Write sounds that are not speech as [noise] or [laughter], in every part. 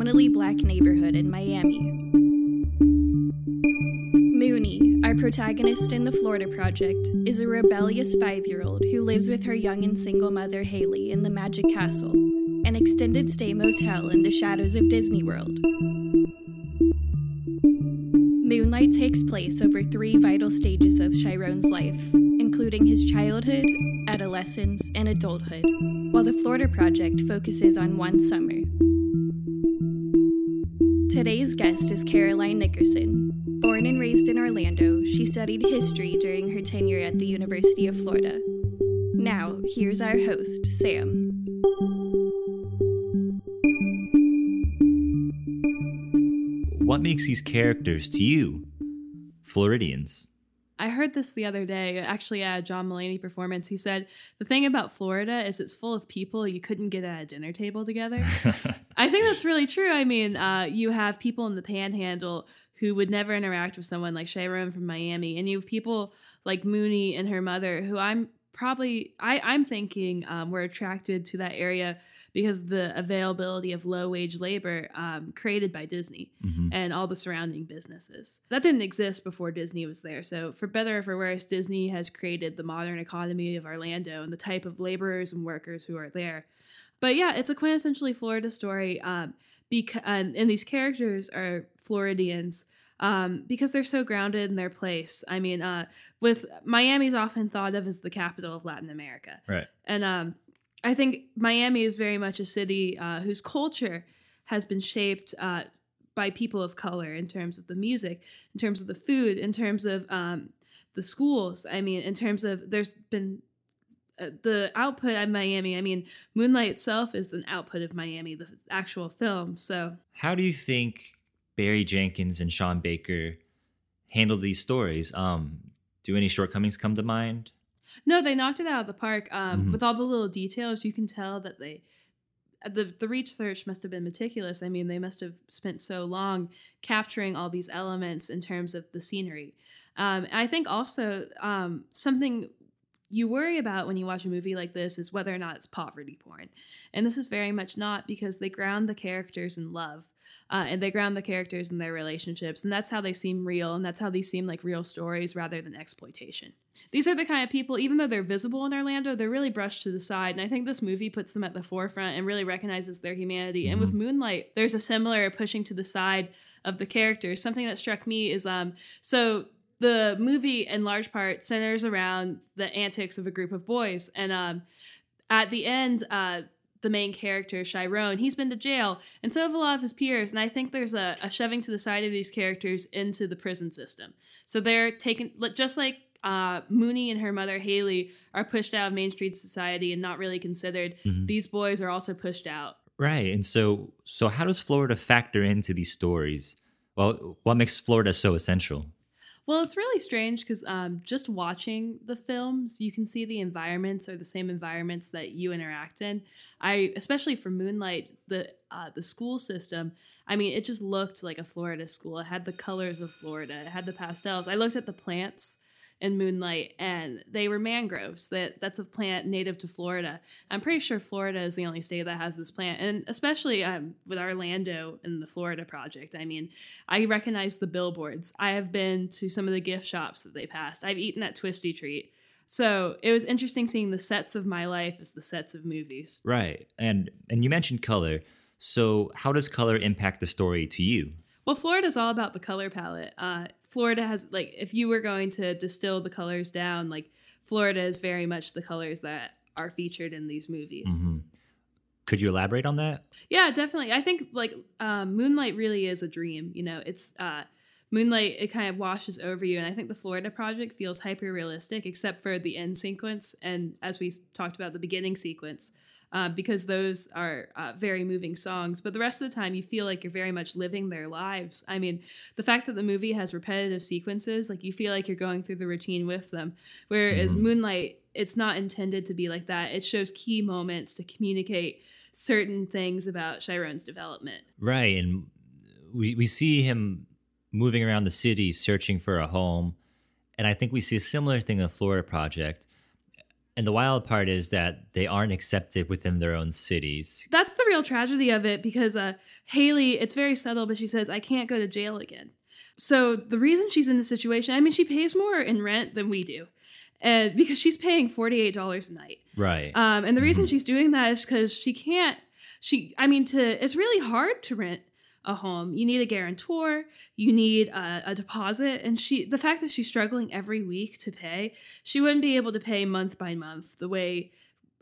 Predominantly black neighborhood in Miami. Mooney, our protagonist in The Florida Project, is a rebellious five year old who lives with her young and single mother, Haley, in the Magic Castle, an extended stay motel in the shadows of Disney World. Moonlight takes place over three vital stages of Chiron's life, including his childhood, adolescence, and adulthood, while the Florida Project focuses on one summer. Today's guest is Caroline Nickerson. Born and raised in Orlando, she studied history during her tenure at the University of Florida. Now, here's our host, Sam. What makes these characters to you Floridians? I heard this the other day, actually at a John Mulaney performance. He said, The thing about Florida is it's full of people you couldn't get at a dinner table together. [laughs] I think that's really true. I mean, uh, you have people in the panhandle who would never interact with someone like Chiron from Miami, and you have people like Mooney and her mother who I'm probably, I, I'm thinking um, were attracted to that area because the availability of low wage labor um, created by Disney Mhm. and all the surrounding businesses. That didn't exist before Disney was there. So, for better or for worse, Disney has created the modern economy of Orlando and the type of laborers and workers who are there. But yeah, it's a quintessentially Florida story. Um, because and, and these characters are Floridians um, because they're so grounded in their place. I mean, uh, with Miami's often thought of as the capital of Latin America, Right. and um, I think Miami is very much a city uh, whose culture has been shaped uh, by people of color in terms of the music, in terms of the food, in terms of um, the schools. I mean, in terms of there's been uh, the output of Miami. I mean, Moonlight itself is an output of Miami, the actual film. So How do you think Barry Jenkins and Sean Baker handled these stories? Um, do any shortcomings come to mind? No, they knocked it out of the park. Um, Mhm. With all the little details, you can tell that they the the research must have been meticulous. I mean, they must have spent so long capturing all these elements in terms of the scenery. Um, I think also um, something you worry about when you watch a movie like this is whether or not it's poverty porn, and this is very much not because they ground the characters in love. Uh, and they ground the characters in their relationships, and that's how they seem real, and that's how these seem like real stories rather than exploitation these are the kind of people, even though they're visible in Orlando, they're really brushed to the side. And I think this movie puts them at the forefront and really recognizes their humanity. And with Moonlight, there's a similar pushing to the side of the characters. Something that struck me is um, so the movie in large part centers around the antics of a group of boys. And um, at the end, uh, the main character, Chiron, he's been to jail, and so have a lot of his peers. And I think there's a, a shoving to the side of these characters into the prison system. So they're taken, just like uh, Mooney and her mother Haley are pushed out of Main Street society and not really considered. Mhm. These boys are also pushed out. Right. And so, so how does Florida factor into these stories? Well, what makes Florida so essential? Well, it's really strange because um, just watching the films, you can see the environments are the same environments that you interact in. I, especially for Moonlight, the uh, the school system. I mean, it just looked like a Florida school. It had the colors of Florida. It had the pastels. I looked at the plants in Moonlight, and they were mangroves. That that's a plant native to Florida. I'm pretty sure Florida is the only state that has this plant, and especially um, with Orlando and the Florida Project. I mean, I recognize the billboards. I have been to some of the gift shops that they passed. I've eaten at Twistee Treat. So it was interesting seeing the sets of my life as the sets of movies. Right. And and you mentioned color. So how does color impact the story to you? Well, Florida is all about the color palette. Uh, Florida has like if you were going to distill the colors down, like Florida is very much the colors that are featured in these movies. Mhm. Could you elaborate on that? Yeah, definitely. I think like um, Moonlight really is a dream. You know, it's uh, Moonlight it kind of washes over you, and I think the Florida Project feels hyper realistic, except for the end sequence and as we talked about the beginning sequence. Uh, because those are uh, very moving songs. But the rest of the time, you feel like you're very much living their lives. I mean, the fact that the movie has repetitive sequences, like you feel like you're going through the routine with them. Whereas Mhm. Moonlight, it's not intended to be like that. It shows key moments to communicate certain things about Chiron's development. Right, and we we see him moving around the city searching for a home, and I think we see a similar thing in the Florida Project. And the wild part is that they aren't accepted within their own cities. That's the real tragedy of it because uh, Haley, it's very subtle, but she says, I can't go to jail again. So the reason she's in this situation, I mean, she pays more in rent than we do. And [laughs] because she's paying $48 a night. Right. Um, and the reason Mhm. she's doing that is because she can't. She, I mean, to it's really hard to rent a home. You need a guarantor. You need a, a deposit, and she, the fact that she's struggling every week to pay, she wouldn't be able to pay month by month the way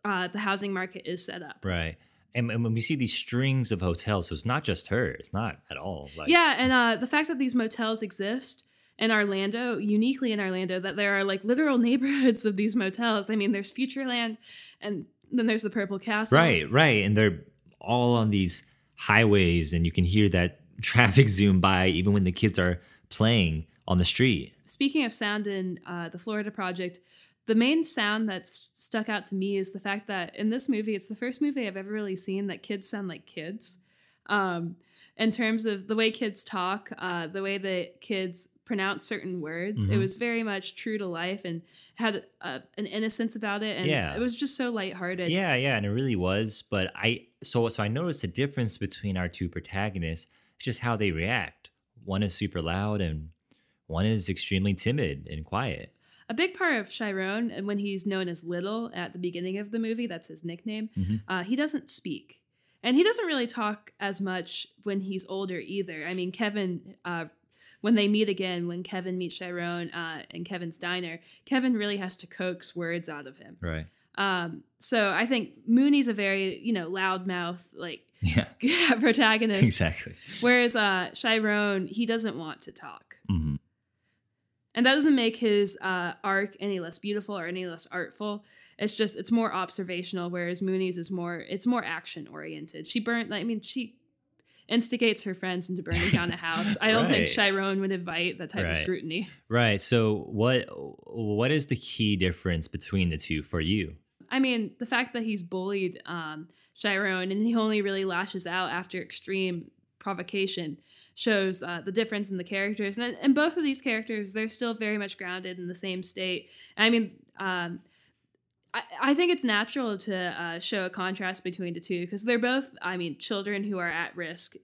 uh, the housing market is set up. right. And, and when we see these strings of hotels, so it's not just her. It's not at all. Like, yeah, and uh, the fact that these motels exist in Orlando, uniquely in Orlando, that there are like literal [laughs] neighborhoods of these motels. I mean, there's Futureland, and then there's the Purple Castle. Right, right. And they're all on these highways, and you can hear that [laughs] traffic zoom by even when the kids are playing on the street. Speaking of sound in uh, the Florida Project, the main sound that's stuck out to me is the fact that in this movie, it's the first movie I've ever really seen that kids sound like kids. Um, in terms of the way kids talk, uh, the way that kids pronounce certain words, it Mhm. was very much true to life and had uh, an innocence about it, and Yeah. it was just so lighthearted. Yeah, yeah, and it really was. But I so so I noticed a difference between our two protagonists, just how they react. One is super loud, and one is extremely timid and quiet. A big part of Chiron, and when he's known as Little at the beginning of the movie, that's his nickname, Mhm. uh, he doesn't speak. And he doesn't really talk as much when he's older either. I mean, Kevin, uh, when they meet again, when Kevin meets Chiron uh, in Kevin's diner, Kevin really has to coax words out of him. Right. Um, so I think Mooney's a very, you know, loudmouth, like [laughs] Yeah. [laughs] protagonist. Exactly. Whereas uh, Chiron, he doesn't want to talk. hmm And that doesn't make his uh, arc any less beautiful or any less artful. It's just it's more observational, whereas Mooney's is more it's more action oriented. She burnt. I mean, she instigates her friends into burning down a [laughs] house. I don't think Right. Chiron would invite that type Right. of scrutiny. Right. So what what is the key difference between the two for you? I mean, the fact that he's bullied um, Chiron and he only really lashes out after extreme provocation shows uh, the difference in the characters. And, and both of these characters, they're still very much grounded in the same state. I mean, um, I, think it's natural to uh, show a contrast between the two because they're both, I mean, children who are at risk.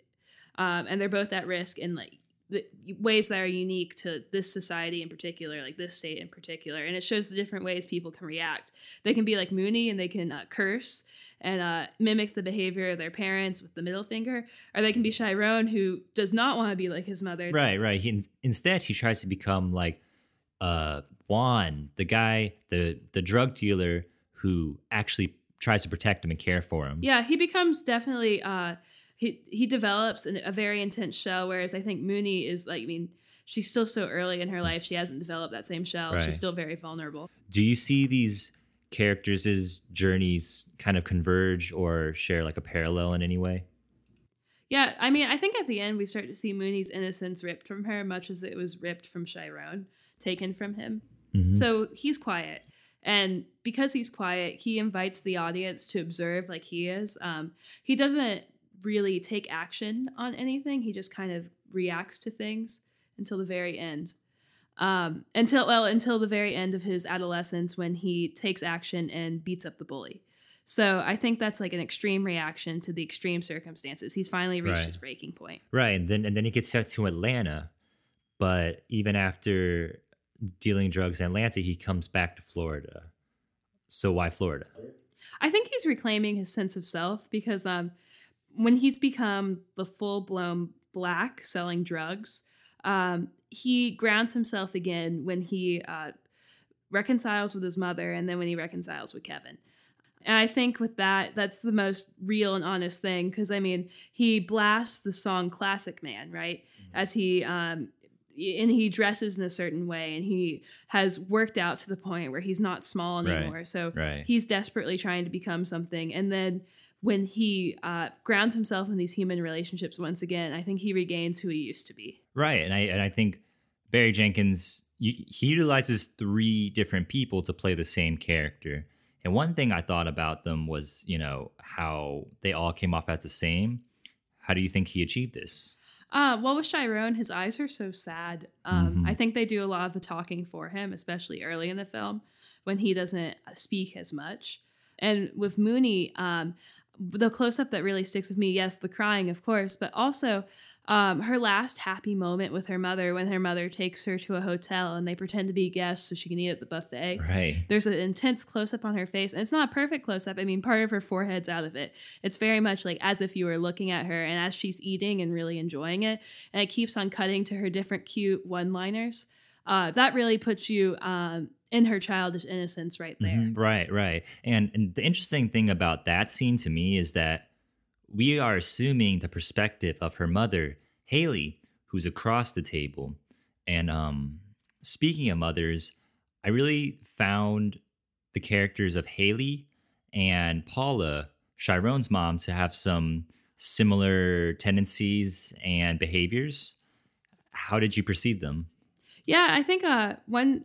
Um, and they're both at risk in like the ways that are unique to this society in particular, like this state in particular. And it shows the different ways people can react. They can be like Mooney and they can uh, curse and uh, mimic the behavior of their parents with the middle finger, or they can be Chiron who does not want to be like his mother. Right, right. He, instead, he tries to become like uh, Juan, the guy, the the drug dealer who actually tries to protect him and care for him. Yeah, he becomes definitely uh he he develops an, a very intense shell whereas I think Mooney is like I mean she's still so early in her life she hasn't developed that same shell. Right. She's still very vulnerable. Do you see these characters' journeys kind of converge or share like a parallel in any way? Yeah, I mean, I think at the end we start to see Mooney's innocence ripped from her much as it was ripped from Chiron, taken from him. Mhm. So he's quiet. And because he's quiet, he invites the audience to observe like he is. Um, he doesn't really take action on anything, he just kind of reacts to things until the very end. Um, until, well, until the very end of his adolescence when he takes action and beats up the bully. So I think that's like an extreme reaction to the extreme circumstances. He's finally reached Right. his breaking point. Right, and then and then he gets sent to Atlanta, but even after dealing drugs in Atlanta, he comes back to Florida. So why Florida? I think he's reclaiming his sense of self because um, when he's become the full blown black selling drugs, um, he grounds himself again when he uh, reconciles with his mother and then when he reconciles with Kevin. And I think with that, that's the most real and honest thing because I mean, he blasts the song Classic Man, right? As he um, and he dresses in a certain way and he has worked out to the point where he's not small Right. anymore so Right. he's desperately trying to become something and then when he uh, grounds himself in these human relationships once again i think he regains who he used to be Right, and I and I think Barry Jenkins he utilizes three different people to play the same character. And one thing I thought about them was, you know, how they all came off as the same. How do you think he achieved this? Uh, well, with Chiron, his eyes are so sad. Um, Mhm. I think they do a lot of the talking for him, especially early in the film when he doesn't speak as much. And with Mooney, um, the close up that really sticks with me, yes, the crying, of course, but also um, her last happy moment with her mother when her mother takes her to a hotel and they pretend to be guests so she can eat at the buffet. Right. There's an intense close up on her face, and it's not a perfect close up. I mean, part of her forehead's out of it. It's very much like as if you were looking at her, and as she's eating and really enjoying it, and it keeps on cutting to her different cute one liners. Uh, that really puts you um, in her childish innocence right there. Mhm, Right, right. And and the interesting thing about that scene to me is that we are assuming the perspective of her mother, Haley, who's across the table. And um speaking of mothers, I really found the characters of Haley and Paula, Chiron's mom, to have some similar tendencies and behaviors. How did you perceive them? Yeah, I think uh, one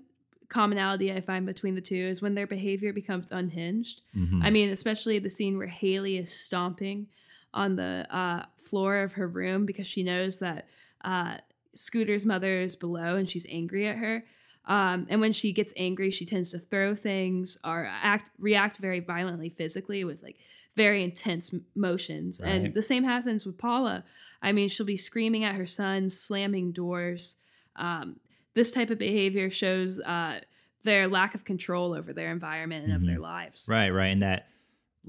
commonality I find between the two is when their behavior becomes unhinged. Mhm. I mean, especially the scene where Haley is stomping on the uh, floor of her room because she knows that uh, Scooter's mother is below and she's angry at her. Um, and when she gets angry, she tends to throw things or act react very violently physically with like very intense motions. Right. And the same happens with Paula. I mean, she'll be screaming at her son, slamming doors. Um, this type of behavior shows uh, their lack of control over their environment and of Mhm. their lives. Right, right. And that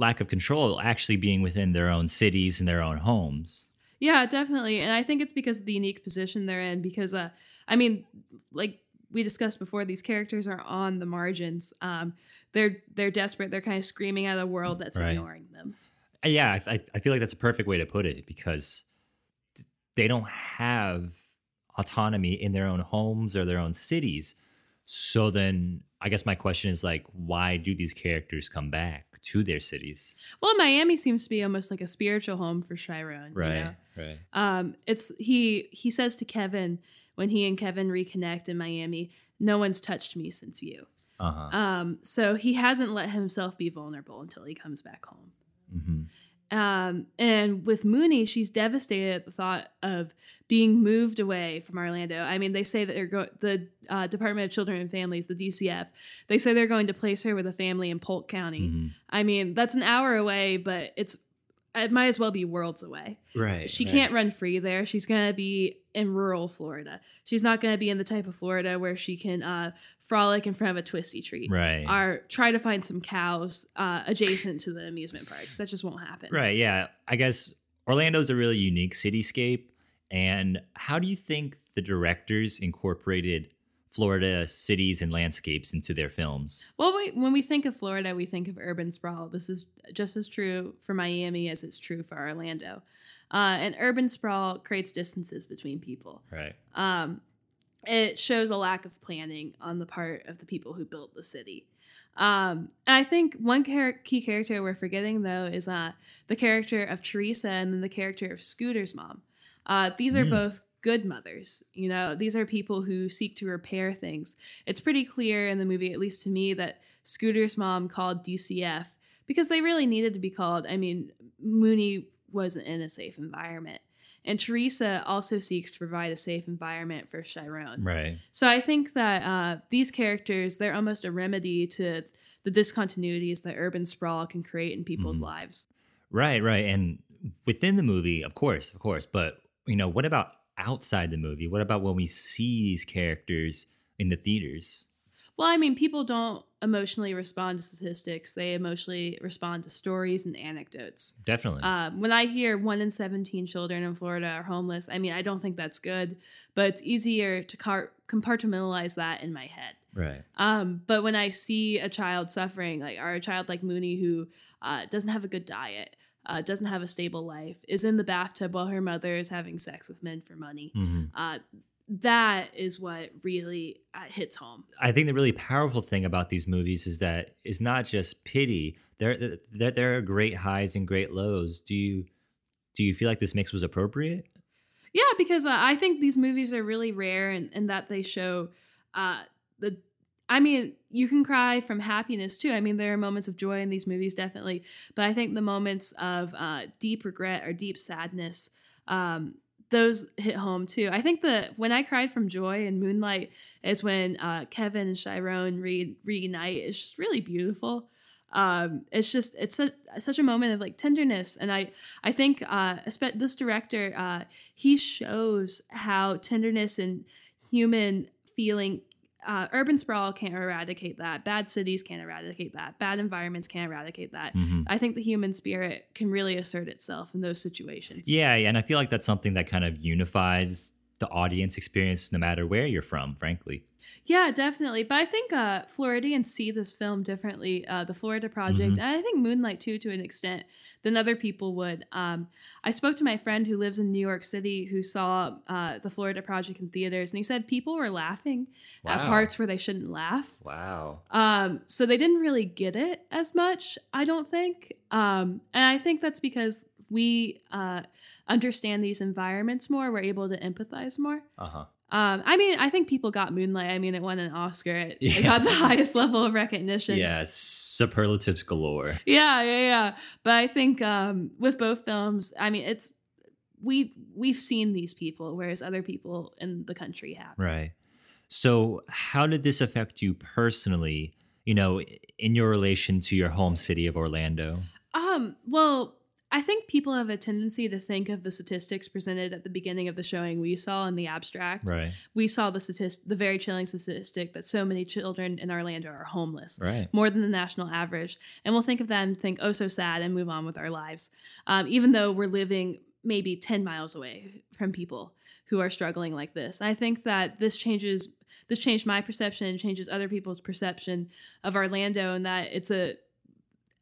lack of control actually being within their own cities and their own homes. Yeah, definitely. And I think it's because of the unique position they're in. Because, uh, I mean, like we discussed before, these characters are on the margins. Um, they're they're desperate. They're kind of screaming at a world that's Right. ignoring them. Uh, Yeah, I, I- I feel like that's a perfect way to put it because they don't have autonomy in their own homes or their own cities. So then I guess my question is like, why do these characters come back to their cities? Well, Miami seems to be almost like a spiritual home for Chiron. you know? right. Um, it's he he says to Kevin when he and Kevin reconnect in Miami, "No one's touched me since you." Uh huh. Um, so he hasn't let himself be vulnerable until he comes back home. hmm Um, and with Mooney, she's devastated at the thought of being moved away from Orlando. I mean, they say that they're go- the uh, Department of Children and Families, the DCF, they say they're going to place her with a family in Polk County. hmm I mean, that's an hour away, but it's it might as well be worlds away. Right. She right. can't run free there. She's gonna be in rural Florida. She's not gonna be in the type of Florida where she can uh, frolic in front of a Twistee Treat Right. or try to find some cows uh, adjacent to the amusement parks. That just won't happen. Right. Yeah. I guess Orlando's a really unique cityscape. And how do you think the directors incorporated Florida cities and landscapes into their films? Well, we, when we think of Florida, we think of urban sprawl. This is just as true for Miami as it's true for Orlando. Uh, and urban sprawl creates distances between people. Right. Um, it shows a lack of planning on the part of the people who built the city. Um, I think one char- key character we're forgetting though is uh, the character of Teresa and then the character of Scooter's mom. Uh, these are Mm. both good mothers. You know, these are people who seek to repair things. It's pretty clear in the movie, at least to me, that Scooter's mom called DCF because they really needed to be called. I mean, Mooney wasn't in a safe environment. And Teresa also seeks to provide a safe environment for Chiron. Right. So I think that uh, these characters, they're almost a remedy to the discontinuities that urban sprawl can create in people's Mhm. lives. Right. Right. And within the movie, of course, of course. But, you know, what about outside the movie? What about when we see these characters in the theaters? Well, I mean, people don't emotionally respond to statistics, they emotionally respond to stories and anecdotes. Definitely. Um, when I hear one in 17 children in Florida are homeless, I mean, I don't think that's good, but it's easier to car- compartmentalize that in my head. right. Um, but when I see a child suffering, like or a child like Mooney who uh, doesn't have a good diet, uh, doesn't have a stable life, is in the bathtub while her mother is having sex with men for money, hmm uh, that is what really uh, hits home. I think the really powerful thing about these movies is that it's not just pity. There, there, there are great highs and great lows. Do you, do you feel like this mix was appropriate? Yeah, because uh, I think these movies are really rare and, and that they show uh, the. I mean, you can cry from happiness too. I mean, there are moments of joy in these movies, definitely. But I think the moments of uh, deep regret or deep sadness, um, those hit home too. I think that when I cried from joy in Moonlight is when uh, Kevin and Chiron re- reunite. It's just really beautiful um, it's just it's a, such a moment of like tenderness and i i think uh this director uh he shows how tenderness and human feeling uh, urban sprawl can't eradicate that. Bad cities can't eradicate that. Bad environments can't eradicate that. Mm-hmm. I think the human spirit can really assert itself in those situations. Yeah, and I feel like that's something that kind of unifies the audience experience no matter where you're from, frankly. Yeah, definitely. But I think uh, Floridians see this film differently, uh, the Florida Project, mm-hmm. and I think Moonlight too, to an extent, than other people would. Um, I spoke to my friend who lives in New York City who saw uh, the Florida Project in theaters, and he said people were laughing wow. at parts where they shouldn't laugh. Wow. Um, so they didn't really get it as much, I don't think. Um, and I think that's because we uh, understand these environments more. We're able to empathize more. Uh huh. Um, I mean, I think people got Moonlight. I mean, it won an Oscar. It, yeah. it got the [laughs] highest level of recognition. Yeah, superlatives galore. Yeah, yeah, yeah. But I think um, with both films, I mean, it's we we've seen these people, whereas other people in the country have. Right. So, how did this affect you personally? You know, in your relation to your home city of Orlando. Um. Well, I think people have a tendency to think of the statistics presented at the beginning of the showing we saw in the abstract. Right. We saw the statistic, the very chilling statistic that so many children in Orlando are homeless. Right. More than the national average. And we'll think of that and think, oh, so sad, and move on with our lives. Um, even though we're living maybe 10 miles away from people who are struggling like this. I think that this changes this changed my perception changes other people's perception of Orlando and that it's a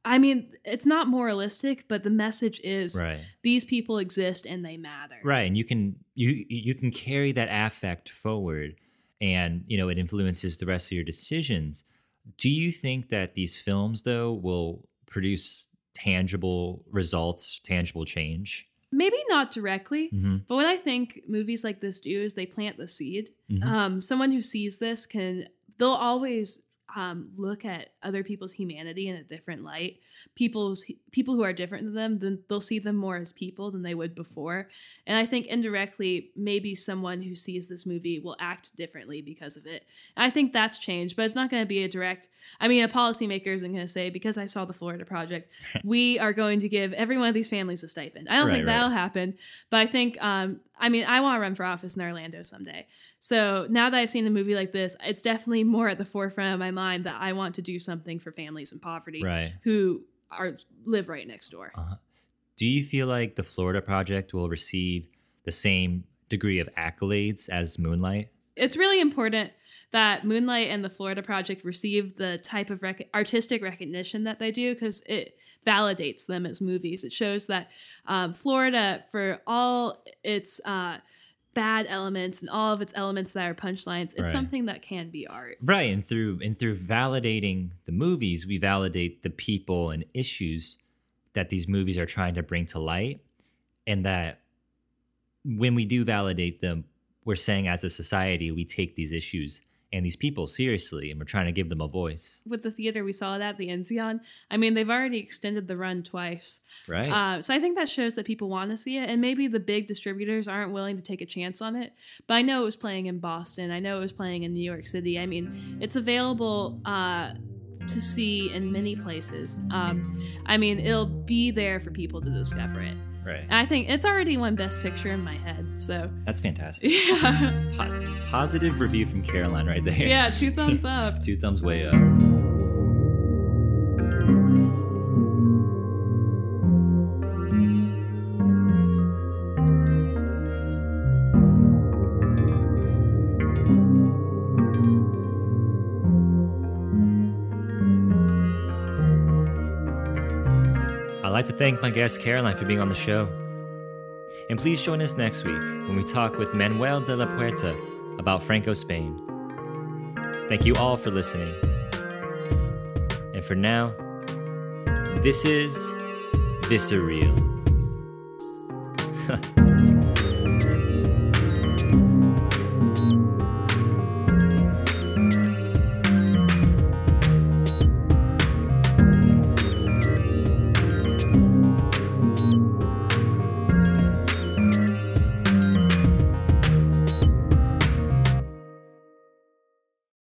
I mean, it's not moralistic, but the message is right. these people exist and they matter. Right, and you can you you can carry that affect forward, and you know it influences the rest of your decisions. Do you think that these films, though, will produce tangible results, tangible change? Maybe not directly, mm-hmm. but what I think movies like this do is they plant the seed. Mm-hmm. Um, someone who sees this can they'll always um, look at other people's humanity in a different light. People's people who are different than them, then they'll see them more as people than they would before. And I think indirectly, maybe someone who sees this movie will act differently because of it. And I think that's changed, but it's not going to be a direct. I mean, a policymaker isn't going to say because I saw the Florida Project, [laughs] we are going to give every one of these families a stipend. I don't right, think that'll happen, but I think. Um, I mean, I want to run for office in Orlando someday. So now that I've seen a movie like this, it's definitely more at the forefront of my mind that I want to do something for families in poverty right. who are live right next door. Uh-huh. Do you feel like the Florida Project will receive the same degree of accolades as Moonlight? It's really important that Moonlight and the Florida Project receive the type of rec- artistic recognition that they do because it validates them as movies. It shows that um, Florida, for all its uh, bad elements and all of its elements that are punchlines it's right. something that can be art right and through and through validating the movies we validate the people and issues that these movies are trying to bring to light and that when we do validate them we're saying as a society we take these issues and these people seriously and we're trying to give them a voice. With the theater we saw that the Enzian i mean they've already extended the run twice. Right. Uh, so i think that shows that people want to see it and maybe the big distributors aren't willing to take a chance on it but i know it was playing in boston. I know it was playing in new york city. I mean it's available uh, to see in many places. Um, i mean it'll be there for people to discover it Right. I think it's already won Best Picture in my head. So that's fantastic. [laughs] Yeah. Po- positive review from Caroline right there. Yeah, two thumbs [laughs] up. two thumbs way up. like to thank my guest Caroline for being on the show. And please join us next week when we talk with Manuel de la Puerta about Franco Spain. Thank you all for listening. And for now, this is Visceral.